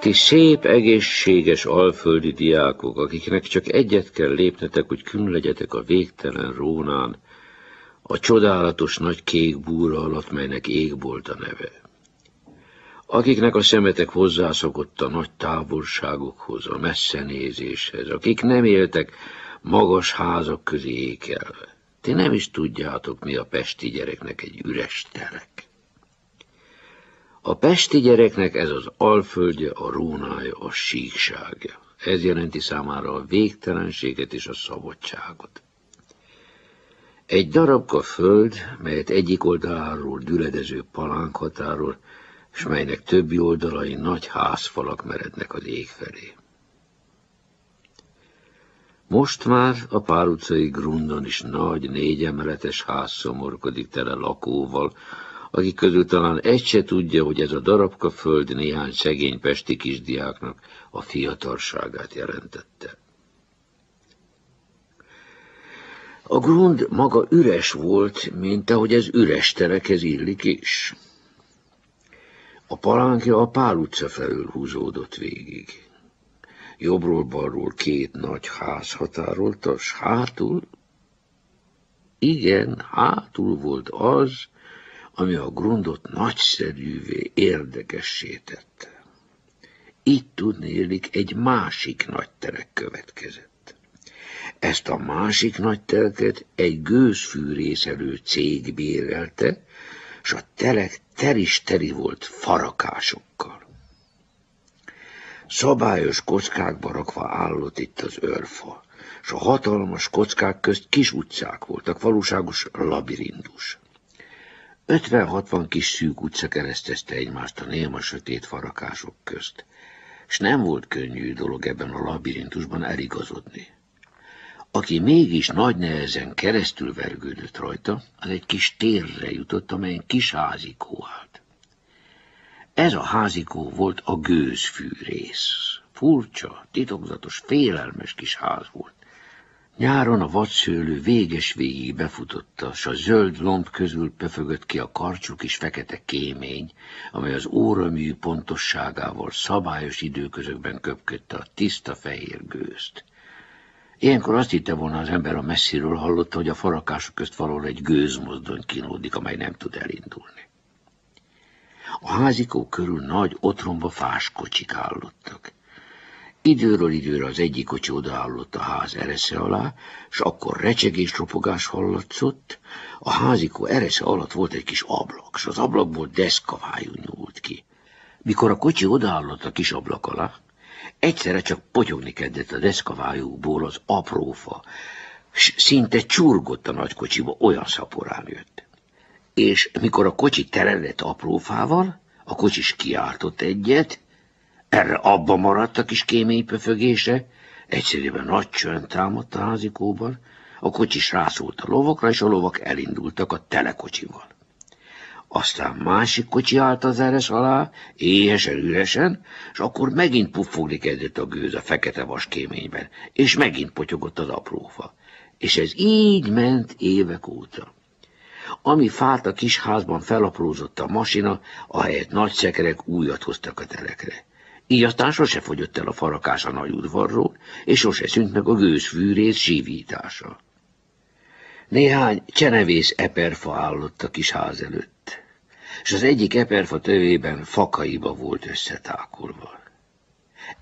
Ti szép, egészséges alföldi diákok, akiknek csak egyet kell lépnetek, hogy kün legyetek a végtelen rónán, a csodálatos nagy kék búra alatt, melynek égbolt a neve. Akiknek a szemetek hozzászokott a nagy távolságokhoz, a messzenézéshez, akik nem éltek magas házak közé ékelve. Ti nem is tudjátok, mi a pesti gyereknek egy üres terek. A pesti gyereknek ez az alföldje, a rónája, a síkságja. Ez jelenti számára a végtelenséget és a szabadságot. Egy darabka föld, melyet egyik oldaláról düledező palánk határól, és melynek többi oldalai nagy házfalak merednek az ég felé. Most már a pár utcai grundon is nagy, négyemeletes ház szomorkodik tele lakóval, akik közül talán egy se tudja, hogy ez a darabka föld néhány szegény pesti kisdiáknak a fiatalságát jelentette. A grund maga üres volt, mint ahogy ez üres terekhez illik is. A palánkja a Pál utca felől húzódott végig. Jobbról-balról két nagy ház határolta, s hátul, igen, hátul volt az, ami a grundot nagyszerűvé, érdekessé tette. Itt tudnélik egy másik nagy terek következett. Ezt a másik nagy tereket egy gőzfűrészelő cég bérelte, s a telek teris-teri volt farakásokkal. Szabályos kockákba rakva állott itt az örfa, s a hatalmas kockák közt kis utcák voltak, valóságos labirintus. 50-60 kis szűk utca keresztezte egymást a néma sötét farakások közt, és nem volt könnyű dolog ebben a labirintusban eligazodni. Aki mégis nagy nehezen keresztül vergődött rajta, az egy kis térre jutott, amelyen kis házikó állt. Ez a házikó volt a gőzfűrész. Furcsa, titokzatos, félelmes kis ház volt. Nyáron a vadszőlő véges végig befutotta, s a zöld lomb közül befögött ki a karcsú és fekete kémény, amely az óramű pontosságával szabályos időközökben köpködte a tiszta fehér gőzt. Ilyenkor azt hitte volna az ember a messziről hallotta, hogy a farakások közt valahol egy gőzmozdony kínódik, amely nem tud elindulni. A házikó körül nagy otromba fás kocsik állottak. Időről időre az egyik kocsi odaállott a ház eresze alá, s akkor recsegés, ropogás hallatszott. A házikó eresze alatt volt egy kis ablak, s az ablakból deszkavájú nyúlt ki. Mikor a kocsi odaállott a kis ablak alá, egyszerre csak potyogni kezdett a deszkavájúkból az aprófa, s szinte csurgott a nagy kocsiba, olyan szaporán jött. És mikor a kocsi terelett aprófával, a kocsis kiáltott egyet, erre abba maradt a kis kéménypöfögése, egyszerűen nagy csönd támadt a házikóban, a kocsis rászólt a lovakra, és a lovak elindultak a telekocsival. Aztán másik kocsi állt az eres alá, éhesen, üresen, és akkor megint puffogni kezdett a gőz a fekete vas kéményben, és megint potyogott az aprófa. És ez így ment évek óta. Ami fát a kis házban felaprózott a masina, ahelyett nagy szekerek újat hoztak a telekre. Így aztán sose fogyott el a farakás a nagy udvarról, és sose szűnt meg a gőzfűrész sívítása. Néhány csenevész eperfa állott a kis ház előtt, és az egyik eperfa tövében fakaiba volt összetákolva.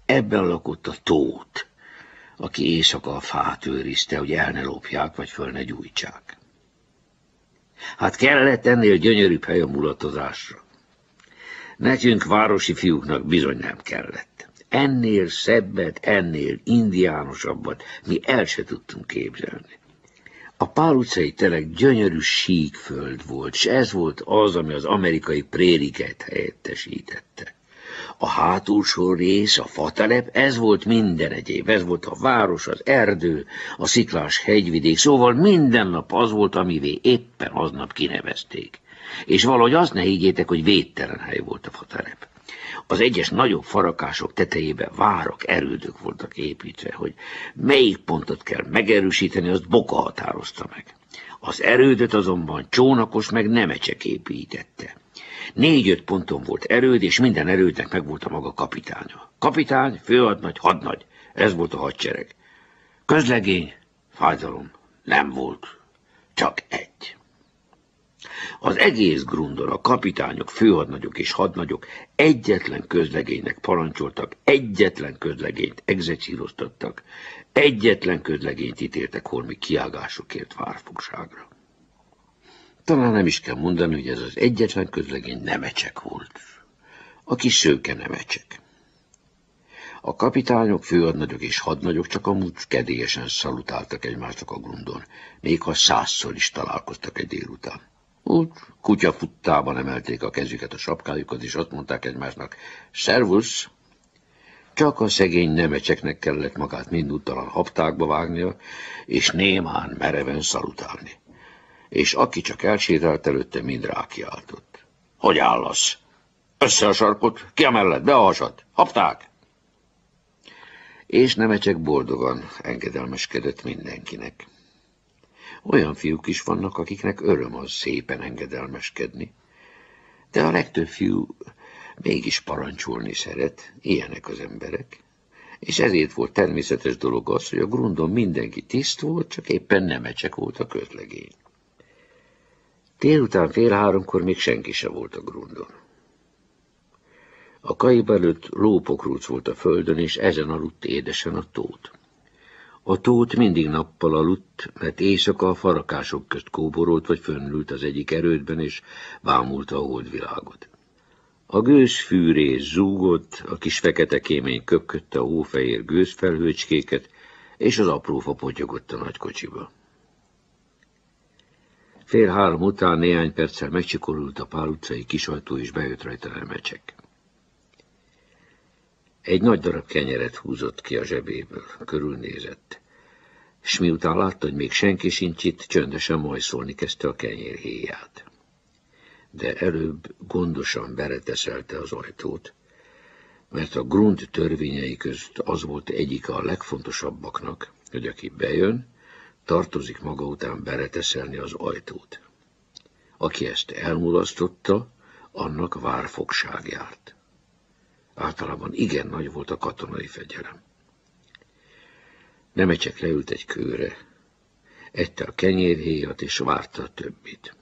Ebben lakott a tót, aki éjszaka a fát őrizte, hogy el ne lopják, vagy föl ne gyújtsák. Hát kellett ennél gyönyörűbb hely a mulatozásra. Nekünk városi fiúknak bizony nem kellett. Ennél szebbet, ennél indiánosabbat mi el se tudtunk képzelni. A Pál utcai telek gyönyörű síkföld volt, és ez volt az, ami az amerikai prériket helyettesítette. A hátulsó rész, a fatelep, ez volt minden egyéb, ez volt a város, az erdő, a sziklás hegyvidék, szóval minden nap az volt, amivé éppen aznap kinevezték és valahogy azt ne higgyétek, hogy védtelen hely volt a faterep. Az egyes nagyobb farakások tetejébe várak, erődök voltak építve, hogy melyik pontot kell megerősíteni, azt Boka határozta meg. Az erődöt azonban csónakos meg nemecsek építette. Négy-öt ponton volt erőd, és minden erődnek megvolt a maga kapitánya. Kapitány, főadnagy, hadnagy. Ez volt a hadsereg. Közlegény, fájdalom, nem volt. Csak egy. Az egész grundon a kapitányok, főhadnagyok és hadnagyok egyetlen közlegénynek parancsoltak, egyetlen közlegényt egzecíroztattak, egyetlen közlegényt ítéltek holmi kiágásokért várfogságra. Talán nem is kell mondani, hogy ez az egyetlen közlegény nemecsek volt. A kis szőke nemecsek. A kapitányok, főadnagyok és hadnagyok csak amúgy kedélyesen szalutáltak egymásnak a grundon, még ha százszor is találkoztak egy délután. Úgy kutyafuttában emelték a kezüket a sapkájukat, és azt mondták egymásnak, Szervusz! Csak a szegény nemecseknek kellett magát mindúttalan haptákba vágnia, és némán mereven szalutálni. És aki csak elsétált előtte, mind rákiáltott. Hogy állasz? Össze a sarkot, ki a mellett, be a hasat, hapták! És nemecsek boldogan engedelmeskedett mindenkinek. Olyan fiúk is vannak, akiknek öröm az szépen engedelmeskedni. De a legtöbb fiú mégis parancsolni szeret, ilyenek az emberek. És ezért volt természetes dolog az, hogy a grundon mindenki tiszt volt, csak éppen nemecsek volt a közlegény. Délután fél háromkor még senki se volt a grundon. A kaiba előtt lópokrúc volt a földön, és ezen aludt édesen a tót. A tót mindig nappal aludt, mert éjszaka a farakások közt kóborolt vagy fönnült az egyik erődben, és bámulta a holdvilágot. A gőz zúgott, a kis fekete kémény köpködte a hófehér gőzfelhőcskéket, és az aprófa potyogott a nagy kocsiba. Fél három után néhány perccel megcsikorult a pál utcai kisajtó, és bejött rajta a mecsek. Egy nagy darab kenyeret húzott ki a zsebéből, körülnézett. És miután látta, hogy még senki sincs itt, csöndesen majszolni kezdte a kenyér héját. De előbb gondosan bereteszelte az ajtót, mert a grund törvényei között az volt egyik a legfontosabbaknak, hogy aki bejön, tartozik maga után bereteszelni az ajtót. Aki ezt elmulasztotta, annak várfogság járt. Általában igen nagy volt a katonai fegyelem. Nemecsek leült egy kőre, ette a kenyérhéjat és várta a többit.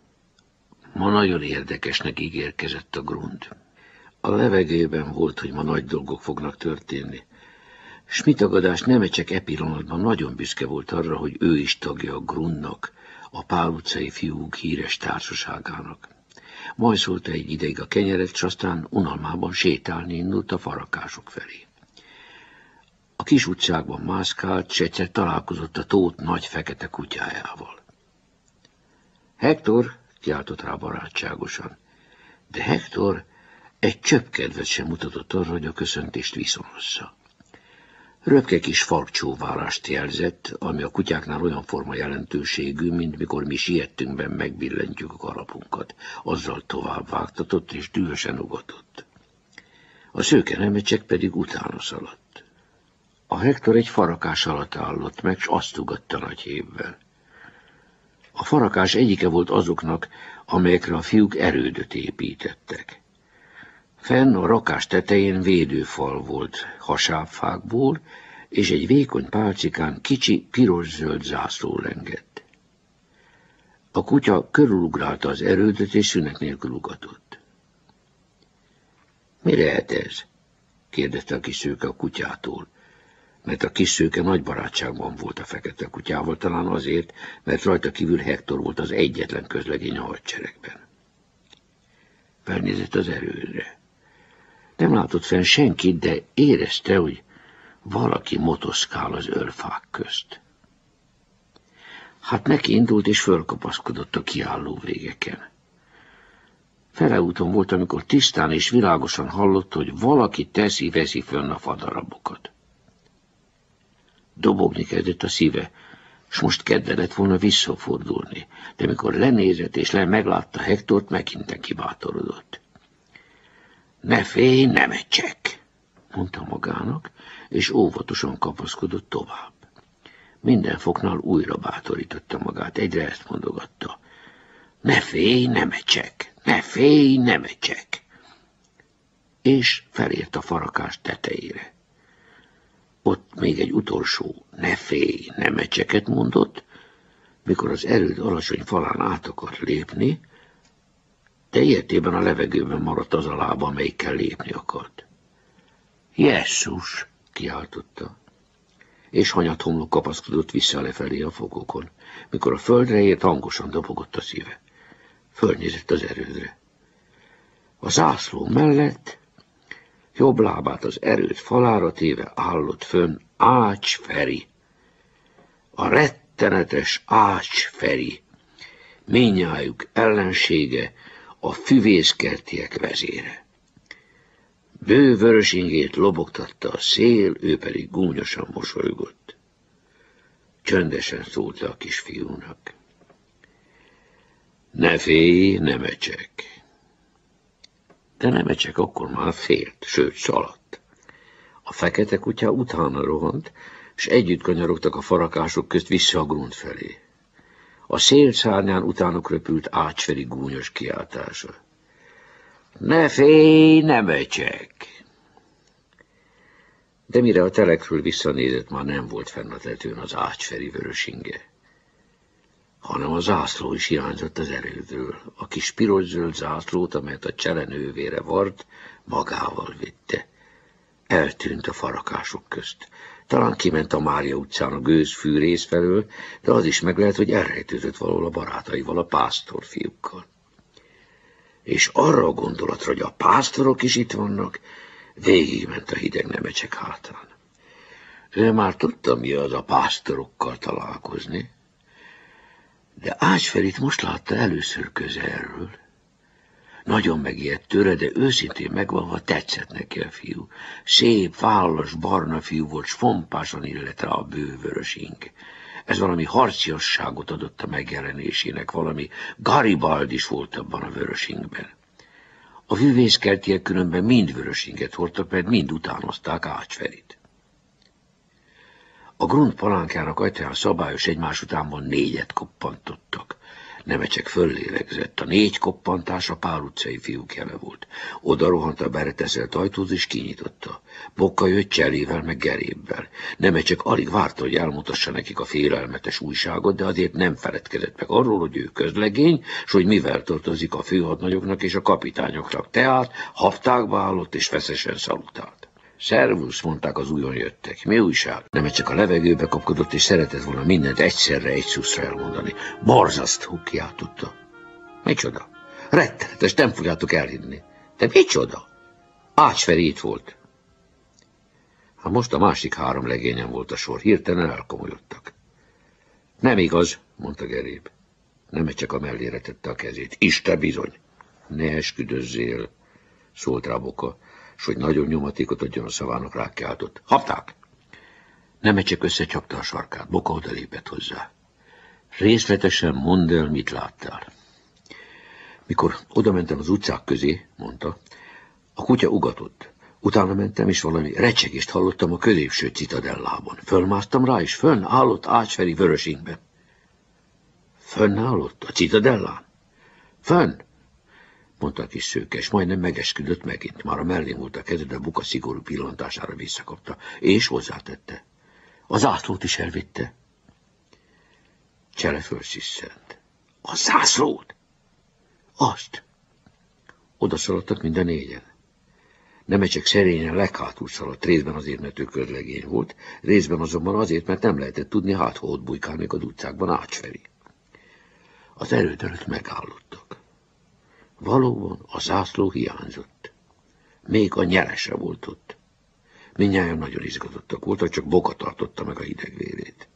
Ma nagyon érdekesnek ígérkezett a grund. A levegőben volt, hogy ma nagy dolgok fognak történni. Smitagadás Nemecsek e pillanatban nagyon büszke volt arra, hogy ő is tagja a grundnak, a Pál utcai fiúk híres társaságának. Majd szólta egy ideig a kenyeret, és aztán unalmában sétálni indult a farakások felé. A kis utcákban mászkált, s egyszer találkozott a tót nagy fekete kutyájával. Hektor, kiáltott rá barátságosan, de Hektor egy csöppkedvet sem mutatott arra, hogy a köszöntést viszonozza. Röpke kis farkcsóválást jelzett, ami a kutyáknál olyan forma jelentőségű, mint mikor mi siettünkben megbillentjük a karapunkat. Azzal tovább vágtatott és dühösen ugatott. A szőke nemecsek pedig utána szaladt. A Hektor egy farakás alatt állott meg, s azt ugatta nagy hévvel. A farakás egyike volt azoknak, amelyekre a fiúk erődöt építettek. Fenn a rakás tetején védőfal volt hasábfákból, és egy vékony pálcikán kicsi piros-zöld zászló lengett. A kutya körülugrálta az erődöt, és szünet nélkül ugatott. Mi lehet ez? kérdezte a kis szőke a kutyától, mert a kis szőke nagy barátságban volt a fekete kutyával, talán azért, mert rajta kívül Hektor volt az egyetlen közlegény a hadseregben. Felnézett az erődre. Nem látott fel senkit, de érezte, hogy valaki motoszkál az örfák közt. Hát neki indult és fölkapaszkodott a kiálló végeken. Feleúton volt, amikor tisztán és világosan hallott, hogy valaki teszi-veszi fönn a fadarabokat. Dobogni kezdett a szíve, és most kedve lett volna visszafordulni, de mikor lenézett és le meglátta Hektort, megint kibátorodott. Ne félj, nem ecsek, mondta magának, és óvatosan kapaszkodott tovább. Minden foknál újra bátorította magát, egyre ezt mondogatta. Ne félj, nem ecsek, Ne félj, ne mecsek! És felért a farakás tetejére. Ott még egy utolsó ne félj, ne mecseket mondott, mikor az erőd alacsony falán át akart lépni, de ilyetében a levegőben maradt az a lába, amelyikkel lépni akart. Jesszus! Kiáltotta, és hanyat homlok kapaszkodott vissza lefelé a fogokon. Mikor a földre ért, hangosan dobogott a szíve. Fölnézett az erődre. A zászló mellett jobb lábát az erőt falára téve állott fönn Ács Feri. A rettenetes Ács Feri, minnyájuk ellensége, a füvészkertiek vezére. Bő vörösingét lobogtatta a szél, ő pedig gúnyosan mosolygott. Csöndesen szólta a kisfiúnak. Ne félj, ne mecsek. De nem mecsek akkor már félt, sőt szaladt. A fekete kutya utána rohant, és együtt kanyarogtak a farakások közt vissza a grunt felé. A szél szárnyán utánuk röpült ácsferi gúnyos kiáltása. Ne félj, ne mecsek! De mire a telekről visszanézett, már nem volt fenn a tetőn az ácsferi vörösinge, hanem a zászló is hiányzott az erődről. A kis piros-zöld zászlót, amelyet a cselenővére vart, magával vitte. Eltűnt a farakások közt. Talán kiment a Mária utcán a gőzfűrész felől, de az is meg lehet, hogy elrejtődött valahol a barátaival, a pásztorfiúkkal. És arra a gondolatra, hogy a pásztorok is itt vannak, végigment a hideg nemecsek hátán. Ő már tudta, mi az a pásztorokkal találkozni, de Ácsfelit most látta először közelről. Nagyon megijedt tőle, de őszintén megvalva tetszett neki a fiú. Szép, vállas, barna fiú volt, illett rá a bővörös ink. Ez valami harciasságot adott a megjelenésének, valami Garibaldi is volt abban a vörösinkben. A vüvészkertiek különben mind vörösinget hordtak, mert mind utánozták Ácsferit. A grunt palánkának ajtaján szabályos egymás utánban négyet koppantottak. Nemecsek föllélegzett. A négy koppantás a pár utcai fiúk jele volt. Oda rohant a bereteszelt ajtót és kinyitotta. Bokka jött cselével meg gerébbel. Nemecsek alig várta, hogy elmutassa nekik a félelmetes újságot, de azért nem feledkezett meg arról, hogy ő közlegény, és hogy mivel tartozik a főhadnagyoknak és a kapitányoknak. Tehát haftákba állott és feszesen szalutált. Szervusz, mondták az újon jöttek. Mi újság? Nem csak a levegőbe kapkodott, és szeretett volna mindent egyszerre egy szuszra elmondani. Borzasztó, kiáltotta. Micsoda? Rettenetes, nem fogjátok elhinni. De micsoda? Ácsferi itt volt. Hát most a másik három legényen volt a sor, hirtelen elkomolyodtak. Nem igaz, mondta Geréb. Nem csak a mellére tette a kezét. Isten bizony. Ne esküdözzél, szólt rá Boka s hogy nagyon nyomatékot adjon a szavának rákiáltott. Hapták! csak összecsapta a sarkát, Boka odalépett hozzá. Részletesen mondd el, mit láttál. Mikor oda mentem az utcák közé, mondta, a kutya ugatott. Utána mentem, és valami recsegést hallottam a középső citadellában. Fölmásztam rá, és fönn állott ácsferi vörösingbe. Fönn állott? A citadellán? Fönn? Mondta a kis szőke, és majdnem megesküdött megint. Már a mellé volt a keze, de Buka szigorú pillantására visszakapta, és hozzátette. Az ászlót is elvitte. Csele fölsziszent. A zászlót? Azt. Oda szaladtak mind a négyen. csak szerényen leghátul szaladt, részben azért, mert ő körlegény volt, részben azonban azért, mert nem lehetett tudni, hát ha ott bujkálnék az utcákban ácsferi. Az erőd előtt megállottak. Valóban a zászló hiányzott. Még a nyerese volt ott. Mindjárt nagyon izgatottak voltak, csak Boka tartotta meg a hidegvérét.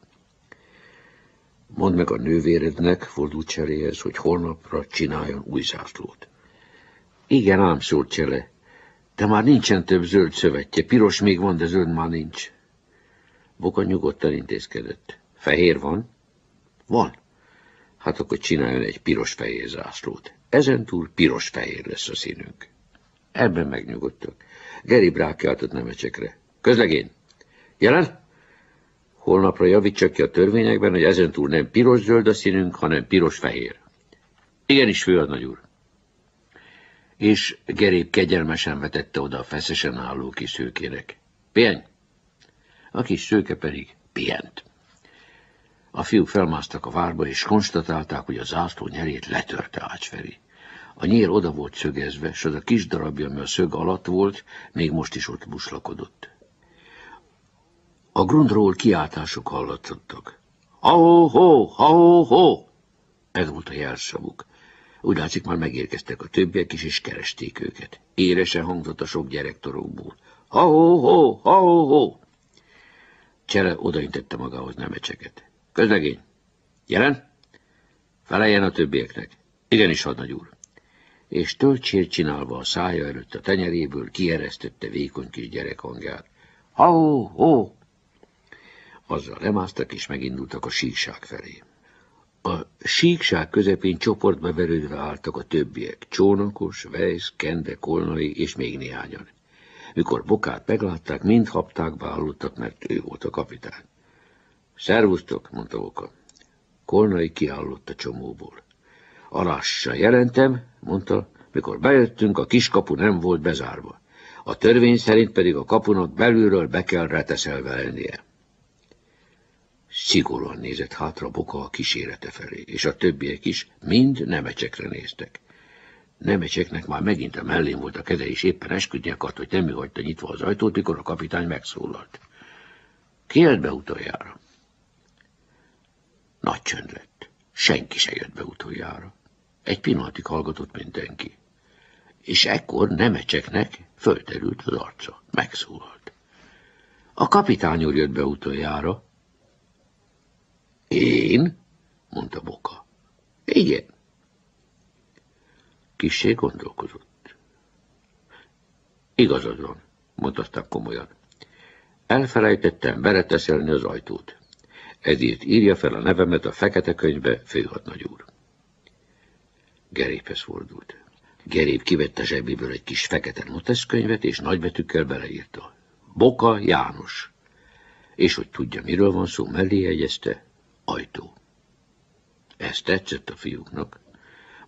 Mondd meg a nővérednek, fordult cseréhez, hogy holnapra csináljon új zászlót. Igen, ám szólt csele. De már nincsen több zöld szövetje. Piros még van, de zöld már nincs. Boka nyugodtan intézkedett. Fehér van? Van. Hát akkor csináljon egy piros-fehér zászlót. Ezentúl piros-fehér lesz a színünk. Ebben megnyugodtak. Geri brákjáltott nemecsekre. Közlegény! Jelen? Holnapra javítsak ki a törvényekben, hogy ezentúl nem piros-zöld a színünk, hanem piros-fehér. Igenis, főadnagy úr. és Gerép kegyelmesen vetette oda a feszesen álló kis szőkének. Pihenj! A kis szőke pedig pihent. A fiúk felmásztak a várba, és konstatálták, hogy a zászló nyerét letörte Ácsferi. A nyír oda volt szögezve, s az a kis darabja, ami a szög alatt volt, még most is ott buslakodott. A grundról kiáltások hallatszottak. Ha-ho-ho, ha-ho-ho! Ez volt a jelszavuk. Úgy látszik, már megérkeztek a többiek is, és keresték őket. Éresen hangzott a sok gyerektorokból. Ha-ho-ho, ha-ho-ho! Csere odaintette magához nemecseket. Közlegény, jelen? Feleljen a többieknek. Igenis, hadnagy úr. És töltsért csinálva a szája előtt a tenyeréből kieresztette vékony kis gyerek hangját. Ha-ho-ho! Azzal lemásztak, és megindultak a síkság felé. A síkság közepén csoportba verődve álltak a többiek, csónakos, vejsz, kende, kolnai és még néhányan. Mikor Bokát meglátták, mind hapták beállottak, mert ő volt a kapitány. Szervusztok, mondta Boka. Kolnai kiállott a csomóból. Alássa jelentem, mondta, mikor bejöttünk, a kiskapu nem volt bezárva. A törvény szerint pedig a kapunak belülről be kell reteszelve lennie. Szigorúan nézett hátra Boka a kísérete felé, és a többiek is mind nemecsekre néztek. Nemecseknek már megint a mellén volt a keze, és éppen esküdni akart, hogy nem hagyta nyitva az ajtót, mikor a kapitány megszólalt. Ki be utoljára? Nagy csönd lett. Senki se jött be utoljára. Egy pillanatig hallgatott mindenki. És ekkor nemecseknek fölterült az arca. Megszólalt. A kapitány úr jött be utoljára, én? mondta Boka. Igen. Kissé gondolkozott. Igazad van, mondta komolyan. Elfelejtettem bereteszelni az ajtót. Ezért írja fel a nevemet a fekete könyvbe, főhadnagy úr. Geréphez fordult. Gerép kivette zsebéből egy kis fekete noteszkönyvet, és nagybetűkkel beleírta. Boka János. És hogy tudja, miről van szó, mellé jegyezte, ajtó. Ez tetszett a fiúknak.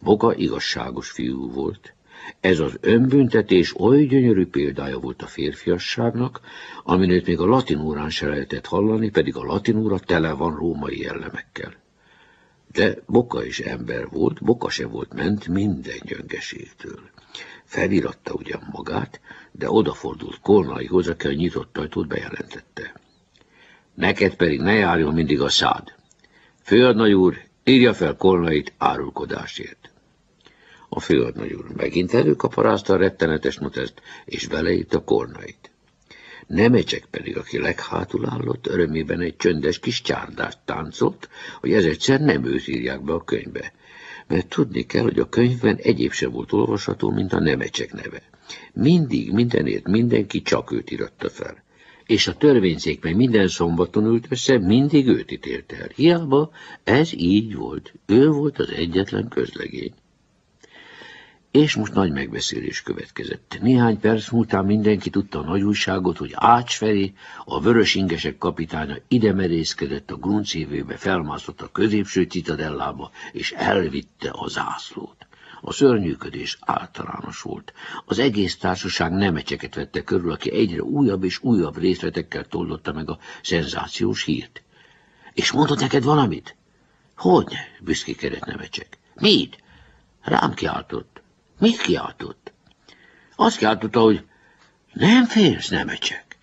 Boga igazságos fiú volt. Ez az önbüntetés oly gyönyörű példája volt a férfiasságnak, aminőt még a latin órán se lehetett hallani, pedig a latin óra tele van római jellemekkel. De Boka is ember volt, Boka se volt ment minden gyöngeségtől. Feliratta ugyan magát, de odafordult Kolnaihoz, aki a nyitott ajtót bejelentette. Neked pedig ne járjon mindig a szád. Főadnagy úr, írja fel Kolnait árulkodásért. A főadnagy úr megint előkaparázta a rettenetes noteszt, és beleírt a kornait. Nemecsek pedig, aki leghátul állott, örömében egy csöndes kis csárdást táncolt, hogy ez egyszer nem őt írják be a könyvbe. Mert tudni kell, hogy a könyvben egyéb se volt olvasható, mint a Nemecsek neve. Mindig, mindenért mindenki csak őt íratta fel és a törvényszék meg minden szombaton ült össze, mindig őt ítélte el. Hiába ez így volt. Ő volt az egyetlen közlegény. És most nagy megbeszélés következett. Néhány perc múltán mindenki tudta a nagy újságot, hogy Ács felé, a vörös ingesek kapitánya ide merészkedett a gruncévébe, felmászott a középső citadellába, és elvitte a zászlót. A szörnyűködés általános volt. Az egész társaság nemecseket vette körül, aki egyre újabb és újabb részletekkel tollotta meg a szenzációs hírt. És mondott neked valamit? Hogy? büszkékedett nemecsek. Mit? Rám kiáltott. Mit kiáltott? Azt kiáltotta, hogy nem félsz, nemecsek.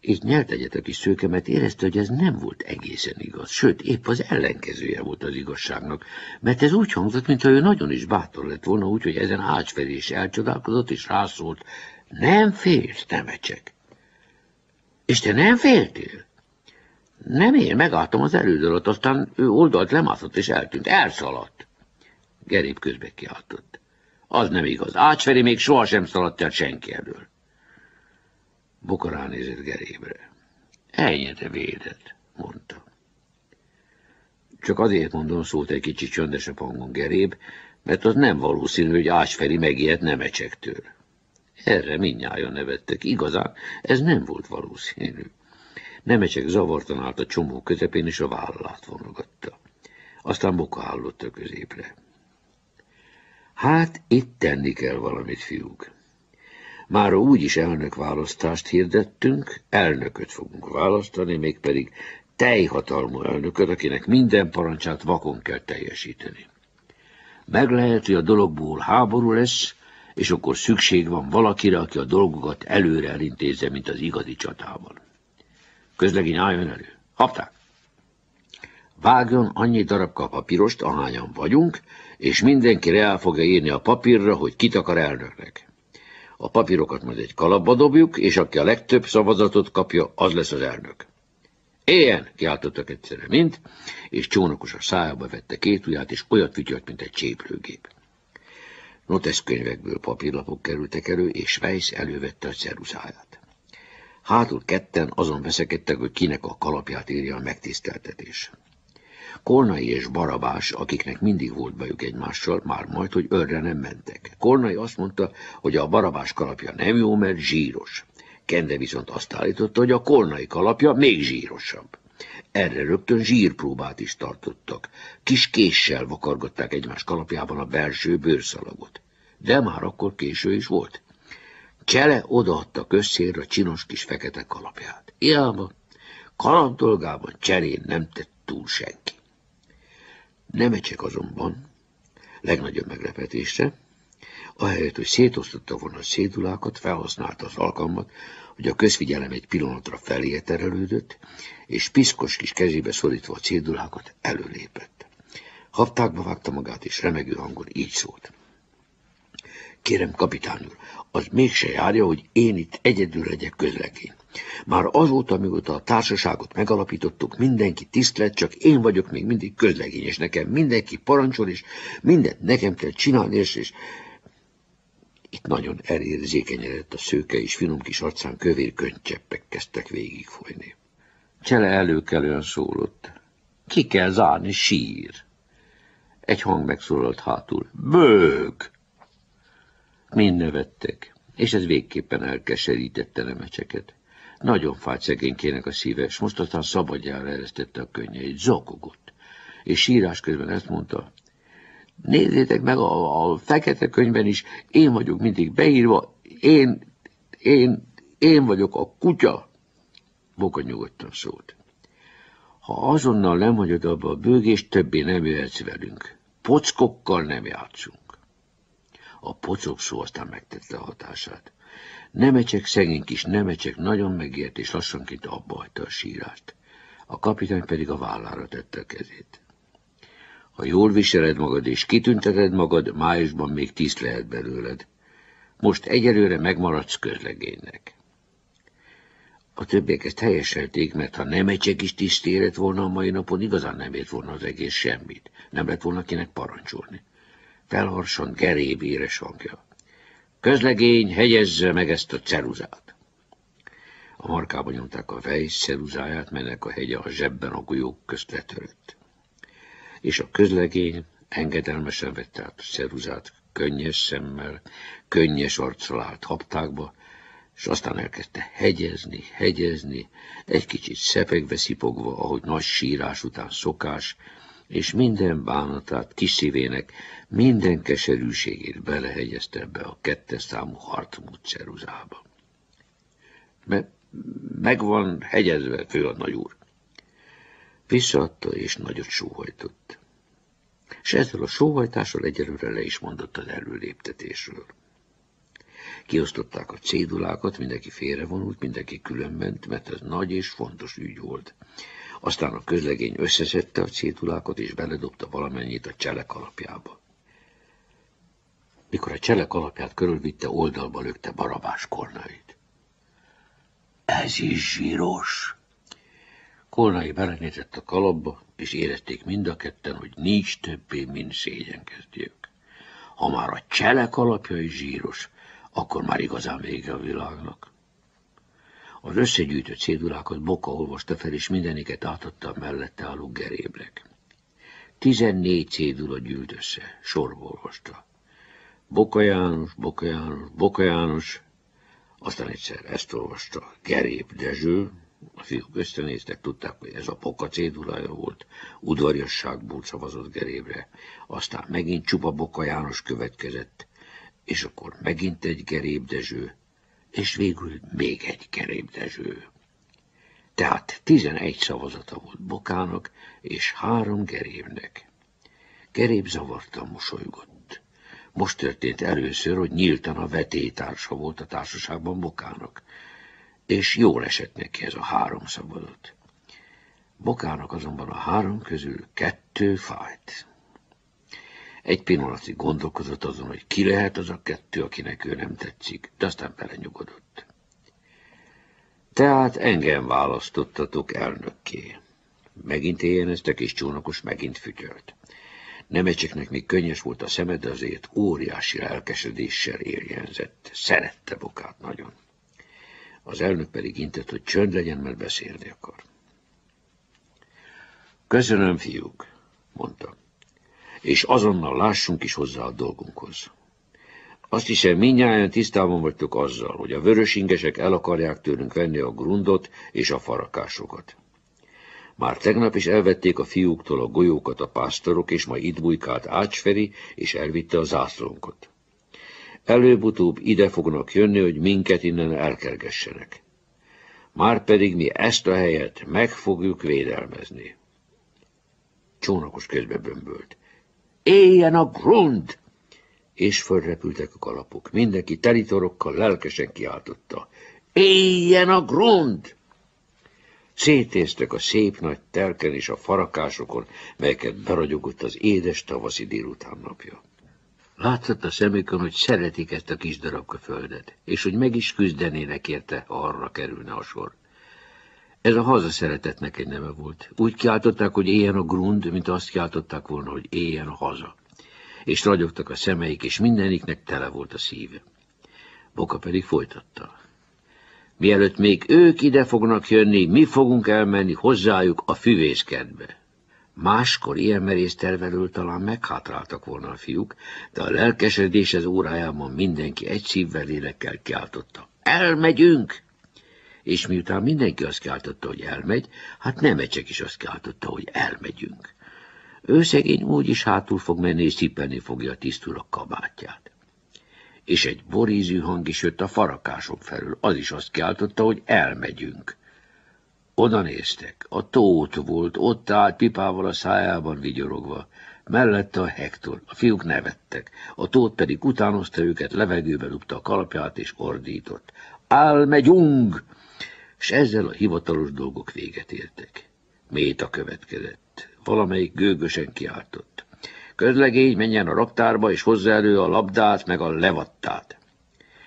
Így nyert egyet a kis szőke, mert érezte, hogy ez nem volt egészen igaz, sőt, épp az ellenkezője volt az igazságnak, mert ez úgy hangzott, mintha ő nagyon is bátor lett volna, úgy, hogy ezen ácsfelé elcsodálkozott, és rászólt, nem félsz, nemecsek. És te nem féltél? Nem én, megálltam az elődölött, aztán ő oldalt lemászott és eltűnt, elszaladt. Gerép közbe kiáltott. Az nem igaz, Ácsferi még sohasem szaladt el senki elől. Boka ránézett Gerébre. Ennyire védett, mondta. Csak azért mondom, szólt egy kicsit csöndesebb hangon Geréb, mert az nem valószínű, hogy Ásferi megijedt nemecsektől. Erre mindnyájan nevettek. Igazán, ez nem volt valószínű. Nemecsek zavartan állt a csomó közepén, és a vállát vonogatta. Aztán Boka állott a középre. Hát, itt tenni kell valamit, fiúk. Már úgyis elnökválasztást hirdettünk, elnököt fogunk választani, mégpedig teljhatalmú elnököt, akinek minden parancsát vakon kell teljesíteni. Meg lehet, hogy a dologból háború lesz, és akkor szükség van valakire, aki a dolgokat előre elintézze, mint az igazi csatában. Közlegény álljon elő. Hapták! Vágjon annyi darabka papírost, ahányan vagyunk, és mindenki el fogja írni a papírra, hogy kit akar elnöknek. A papírokat majd egy kalapba dobjuk, és aki a legtöbb szavazatot kapja, az lesz az elnök. Éljen, kiáltottak egyszerre mint, és csónakos a szájába vette két ujját, és olyat fütyölt, mint egy cséplőgép. Noteszkönyvekből papírlapok kerültek elő, és Weiss elővette a ceruzáját. Hátul ketten azon veszekedtek, hogy kinek a kalapját írja a megtiszteltetés. Kornai és Barabás, akiknek mindig volt bajuk egymással, már majd, hogy örre nem mentek. Kornai azt mondta, hogy a Barabás kalapja nem jó, mert zsíros. Kende viszont azt állította, hogy a Kornai kalapja még zsírosabb. Erre rögtön zsírpróbát is tartottak. Kis késsel vakargatták egymás kalapjában a belső bőrszalagot. De már akkor késő is volt. Csele odaadta közszérre a csinos kis fekete kalapját. Hiába, kalandolgában cserén nem tett túl senki. Nemecsek azonban, legnagyobb meglepetésre, ahelyett, hogy szétosztotta volna a szédulákat, felhasználta az alkalmat, hogy a közfigyelem egy pillanatra felé terelődött, és piszkos kis kezébe szorítva a cédulákat előlépett. Haptákba vágta magát, és remegő hangon így szólt. Kérem, kapitány úr, az mégse járja, hogy én itt egyedül legyek közlegény. Már azóta, mióta a társaságot megalapítottuk, mindenki tisztlet, csak én vagyok még mindig közlegény, és nekem mindenki parancsol, és mindent nekem kell csinálni, és, és itt nagyon elérzékenyedett a szőke, és finom kis arcán kövér könycseppek kezdtek végigfolyni. Csele előkelően szólott. Ki kell zárni, sír. Egy hang megszólalt hátul. Bőg! Mind nevettek, és ez végképpen elkeserítette nemecseket. Nagyon fájt szegénykének a szíve, és most aztán szabadjára eresztette a könnyeit, zokogott. És sírás közben ezt mondta, nézzétek meg a, a fekete könyvben is, én vagyok mindig beírva, én, én, én vagyok a kutya. Boka nyugodtan szólt. Ha azonnal nem hagyod abba a bőgést, többé nem jöhetsz velünk. Pockokkal nem játszunk. A pocok szó aztán megtette a hatását. Nemecsek, szegény kis nemecsek nagyon megért, és lassanként abba hagyta a sírást. A kapitány pedig a vállára tette a kezét. Ha jól viseled magad és kitünteted magad, májusban még tiszt lehet belőled. Most egyelőre megmaradsz közlegénynek. A többiek ezt helyeselték, mert ha nemecsek is tiszt érett volna a mai napon, igazán nem ért volna az egész semmit. Nem lett volna kinek parancsolni. Felharsant geréb éres hangja. Közlegény, hegyezze meg ezt a ceruzát. A markába nyomták a vejsz ceruzáját, melynek a hegye a zsebben a golyók közt letörött. És a közlegény engedelmesen vette át a ceruzát, könnyes szemmel, könnyes arccal állt haptákba, és aztán elkezdte hegyezni, hegyezni, egy kicsit szepegve szipogva, ahogy nagy sírás után szokás, és minden bánatát kis szívének minden keserűségét belehegyezte ebbe a kettes számú Hartmut ceruzába. Me meg van hegyezve, főadnagy úr. Visszaadta és nagyot sóhajtott. És ezzel a sóhajtással egyelőre le is mondott az előléptetésről. Kiosztották a cédulákat, mindenki félrevonult, mindenki különbent, mert ez nagy és fontos ügy volt. Aztán a közlegény összeszedte a cédulákat, és beledobta valamennyit a cselek alapjába. Mikor a cselek alapját körülvitte, oldalba lökte barabás kornait. Ez is zsíros. Kornai belenézett a kalapba, és érezték mind a ketten, hogy nincs többé, mint szégyenkezdjék. Ha már a cselek alapja is zsíros, akkor már igazán vége a világnak. Az összegyűjtött cédulákat Boka olvasta fel, és mindeniket átadta a mellette álló gerébrek. Tizennégy cédula gyűlt össze, sorba olvasta. Boka János, Boka János, Boka János, aztán egyszer ezt olvasta, Geréb Dezső, A fiúk összenéztek, tudták, hogy ez a poka cédulája volt, udvariasságból szavazott gerébre, aztán megint csupa Boka János következett, és akkor megint egy Geréb Dezső, és végül még egy Geréb Dezső. Tehát tizenegy szavazata volt Bokának, és három Gerébnek. Geréb zavartan mosolygott. Most történt először, hogy nyíltan a vetétársa volt a társaságban Bokának, és jól esett neki ez a három szabadot. Bokának azonban a három közül kettő fájt. Egy pillanatig gondolkozott azon, hogy ki lehet az a kettő, akinek ő nem tetszik, de aztán belenyugodott. Tehát engem választottatok elnökké. Megint éjjeneztek, és csónakos megint fütyölt. Nemecseknek még könnyes volt a szeme, de azért óriási lelkesedéssel érjenzett. Szerette Bokát nagyon. Az elnök pedig intett, hogy csönd legyen, mert beszélni akar. Köszönöm, fiúk, mondta és azonnal lássunk is hozzá a dolgunkhoz. Azt hiszem, minnyáján tisztában vagytok azzal, hogy a vörösingesek el akarják tőlünk venni a grundot és a farakásokat. Már tegnap is elvették a fiúktól a golyókat a pásztorok, és ma itt bujkált Ácsferi, és elvitte a zászlónkat. Előbb-utóbb ide fognak jönni, hogy minket innen elkergessenek. Márpedig mi ezt a helyet meg fogjuk védelmezni. Csónakos közbe bömbölt. Éljen a grund! És fölrepültek a kalapok. Mindenki telitorokkal lelkesen kiáltotta. Éljen a grund! Szétéztek a szép nagy telken és a farakásokon, melyeket beragyogott az édes tavaszi délután napja. Látszott a szemükön, hogy szeretik ezt a kis darabka földet, és hogy meg is küzdenének érte, ha arra kerülne a sor. Ez a hazaszeretetnek egy neve volt. Úgy kiáltották, hogy éljen a grund, mint azt kiáltották volna, hogy éljen haza. És ragyogtak a szemeik, és mindeniknek tele volt a szíve. Boka pedig folytatta. Mielőtt még ők ide fognak jönni, mi fogunk elmenni hozzájuk a füvészkedbe. Máskor ilyen merész tervelől talán meghátráltak volna a fiúk, de a lelkesedés az órájában mindenki egy szívvel lélekkel kiáltotta. Elmegyünk! És miután mindenki azt kiáltotta, hogy elmegy, hát Nemecsek is azt kiáltotta, hogy elmegyünk. Ő szegény úgyis hátul fog menni, és cipelni fogja a kabátját. És egy borízű hang is jött a farakások felül, az is azt kiáltotta, hogy elmegyünk. Oda néztek, a tót volt, ott állt pipával a szájában vigyorogva, mellette a Hektor, a fiúk nevettek, a tót pedig utánozta őket, levegőbe rúgta a kalapját és ordított. Álmegyünk! És ezzel a hivatalos dolgok véget értek. Méta következett. Valamelyik gőgösen kiáltott. Közlegény menjen a raktárba, és hozza elő a labdát, meg a levattát.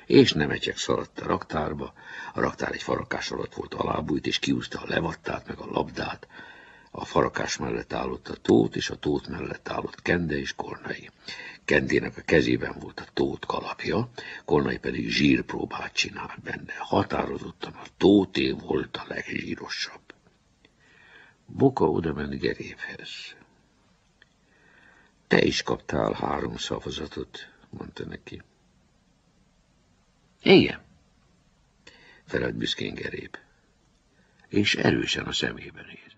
És Nemecsek szaladt a raktárba, a raktár egy farakás alatt volt alábújt, és kiúzta a levattát, meg a labdát. A farakás mellett állott a tót, és a tót mellett állott Kende és Kornai. Kendének a kezében volt a tót kalapja, Kornai pedig zsírpróbát csinált benne. Határozottan a tóté volt a legzsírosabb. Boka oda ment Gerévhez. Te is kaptál három szavazatot, mondta neki. Igen, felelt büszkén Geréb, és erősen a szemébe néz.